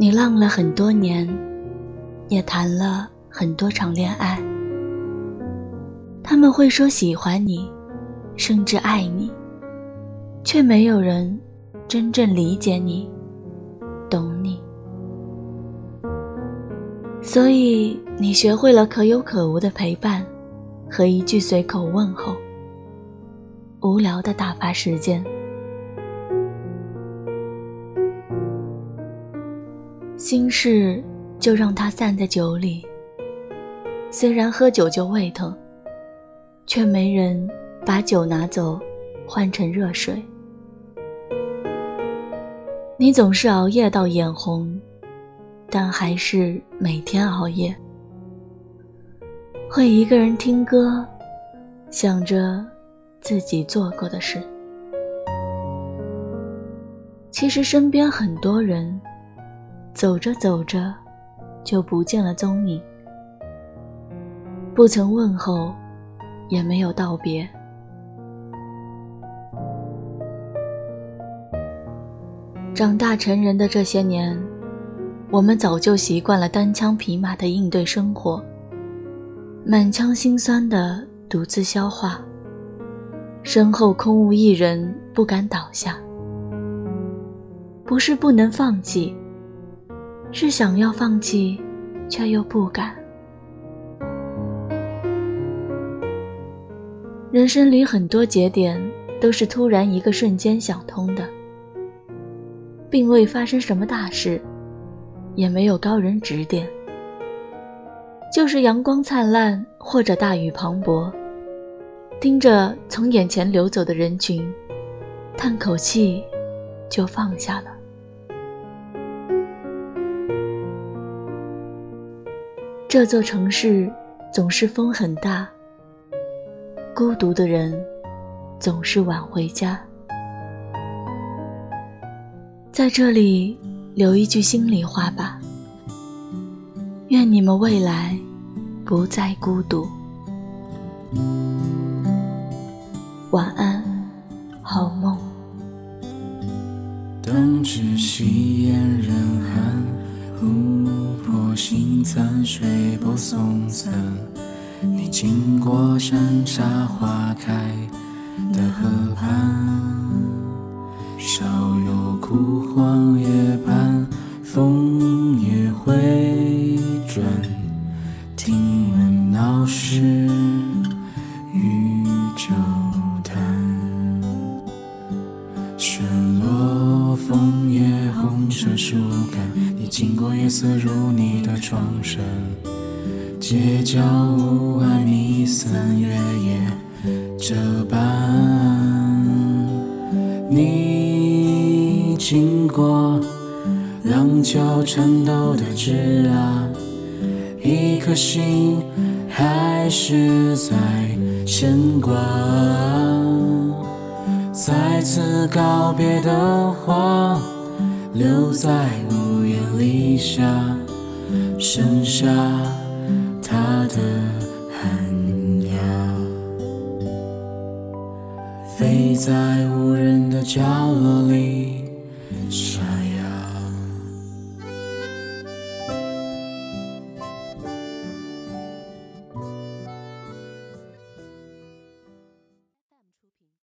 你浪了很多年，也谈了很多场恋爱。他们会说喜欢你，甚至爱你，却没有人真正理解你，懂你。所以你学会了可有可无的陪伴，和一句随口问候，无聊的打发时间。心事就让它散在酒里。虽然喝酒就胃疼，却没人把酒拿走换成热水。你总是熬夜到眼红，但还是每天熬夜。会一个人听歌，想着自己做过的事。其实身边很多人。走着走着，就不见了踪影，不曾问候，也没有道别。长大成人的这些年，我们早就习惯了单枪匹马的应对生活，满腔心酸的独自消化，身后空无一人，不敢倒下。不是不能放弃。是想要放弃，却又不敢。人生里很多节点都是突然一个瞬间想通的，并未发生什么大事，也没有高人指点，就是阳光灿烂或者大雨磅礴，盯着从眼前流走的人群，叹口气，就放下了。这座城市总是风很大，孤独的人总是晚回家。在这里留一句心里话吧，愿你们未来不再孤独。晚安，好梦。灯只吸烟人寒。残水波送层，你经过山茶花开的河畔，少有枯黄叶畔，枫叶回转，听闻闹市经过夜色如你的窗身，街角屋外弥散，月夜这般。你经过廊桥颤抖的枝桠，一颗心还是在牵挂。再次告别的话，留在。屋檐底下，剩下他的寒鸦，飞在无人的角落里沙哑。